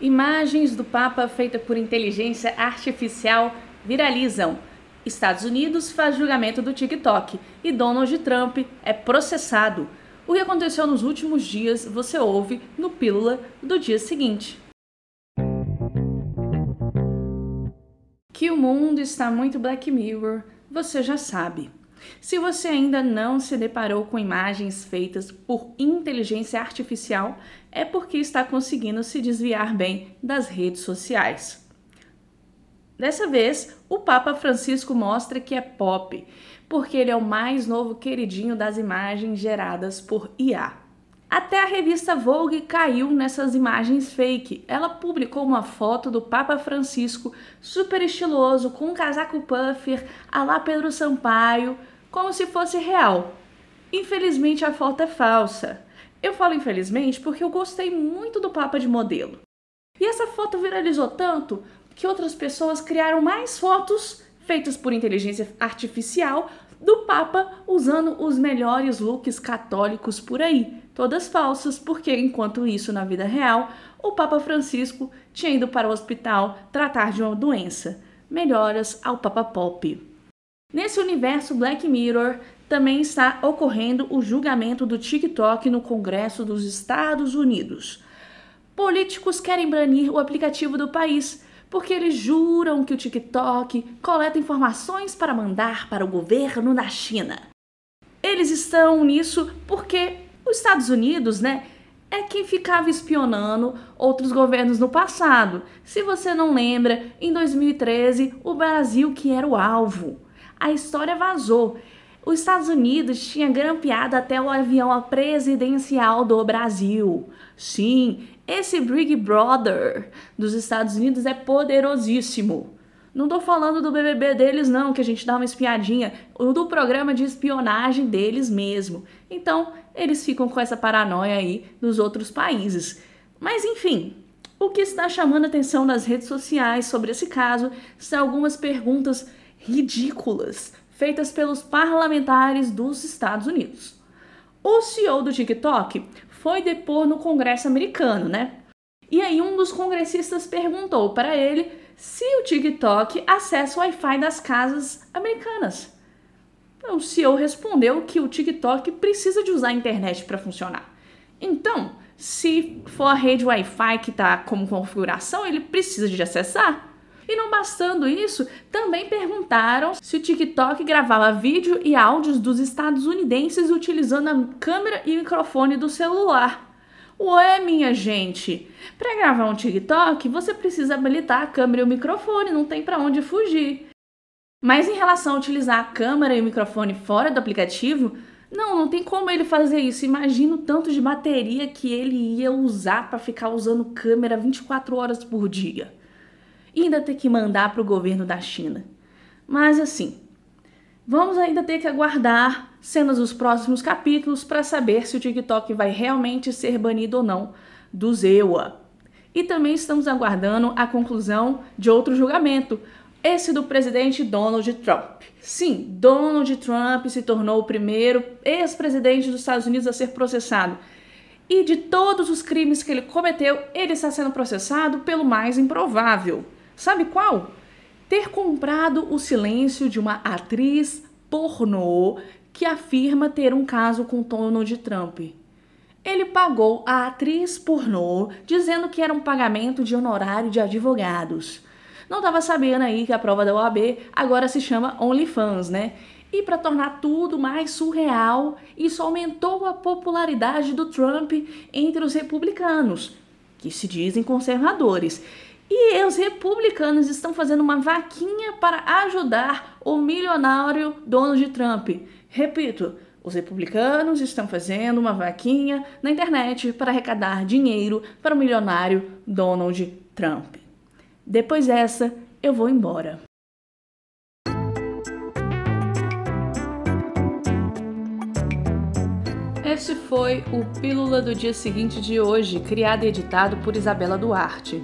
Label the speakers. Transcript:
Speaker 1: Imagens do Papa feita por inteligência artificial viralizam. Estados Unidos faz julgamento do TikTok e Donald Trump é processado. O que aconteceu nos últimos dias você ouve no Pílula do dia seguinte. Que o mundo está muito Black Mirror, você já sabe. Se você ainda não se deparou com imagens feitas por inteligência artificial, é porque está conseguindo se desviar bem das redes sociais. Dessa vez, o Papa Francisco mostra que é pop, porque ele é o mais novo queridinho das imagens geradas por IA. Até a revista Vogue caiu nessas imagens fake. Ela publicou uma foto do Papa Francisco super estiloso, com um casaco puffer, a lá Pedro Sampaio, como se fosse real. Infelizmente a foto é falsa. Eu falo infelizmente porque eu gostei muito do Papa de modelo. E essa foto viralizou tanto que outras pessoas criaram mais fotos feitas por inteligência artificial do Papa usando os melhores looks católicos por aí, todas falsas, porque enquanto isso na vida real, o Papa Francisco tinha ido para o hospital tratar de uma doença. Melhoras ao Papa Pop. Nesse universo Black Mirror, também está ocorrendo o julgamento do TikTok no Congresso dos Estados Unidos. Políticos querem banir o aplicativo do país porque eles juram que o TikTok coleta informações para mandar para o governo da China. Eles estão nisso porque os Estados Unidos, né, é quem ficava espionando outros governos no passado. Se você não lembra, em 2013, o Brasil que era o alvo. A história vazou. Os Estados Unidos tinha grampeado até o avião presidencial do Brasil. Sim, esse Big Brother dos Estados Unidos é poderosíssimo. Não tô falando do BBB deles não, que a gente dá uma espiadinha, do programa de espionagem deles mesmo. Então, eles ficam com essa paranoia aí dos outros países. Mas enfim, o que está chamando atenção nas redes sociais sobre esse caso são algumas perguntas ridículas feitas pelos parlamentares dos Estados Unidos. O CEO do TikTok foi depor no Congresso americano, né? E aí um dos congressistas perguntou para ele se o TikTok acessa o Wi-Fi das casas americanas. O CEO respondeu que o TikTok precisa de usar a internet para funcionar. Então, se for a rede Wi-Fi que está como configuração, ele precisa de acessar. E não bastando isso, também perguntaram se o TikTok gravava vídeo e áudios dos estadunidenses utilizando a câmera e microfone do celular. Ué, minha gente, para gravar um TikTok você precisa habilitar a câmera e o microfone, não tem para onde fugir. Mas em relação a utilizar a câmera e o microfone fora do aplicativo, não, não tem como ele fazer isso. Imagina o tanto de bateria que ele ia usar para ficar usando câmera 24 horas por dia e ainda ter que mandar para o governo da China. Mas assim, vamos ainda ter que aguardar cenas dos próximos capítulos para saber se o TikTok vai realmente ser banido ou não do ZEUA. E também estamos aguardando a conclusão de outro julgamento, esse do presidente Donald Trump. Sim, Donald Trump se tornou o primeiro ex-presidente dos Estados Unidos a ser processado. E de todos os crimes que ele cometeu, ele está sendo processado pelo mais improvável. Sabe qual? Ter comprado o silêncio de uma atriz pornô que afirma ter um caso com Donald Trump. Ele pagou a atriz pornô dizendo que era um pagamento de honorário de advogados. Não estava sabendo aí que a prova da OAB agora se chama OnlyFans, né? E para tornar tudo mais surreal, isso aumentou a popularidade do Trump entre os republicanos, que se dizem conservadores. E os republicanos estão fazendo uma vaquinha para ajudar o milionário Donald Trump. Repito, os republicanos estão fazendo uma vaquinha na internet para arrecadar dinheiro para o milionário Donald Trump. Depois dessa, eu vou embora. Esse foi o Pílula do Dia Seguinte de hoje, criado e editado por Isabela Duarte.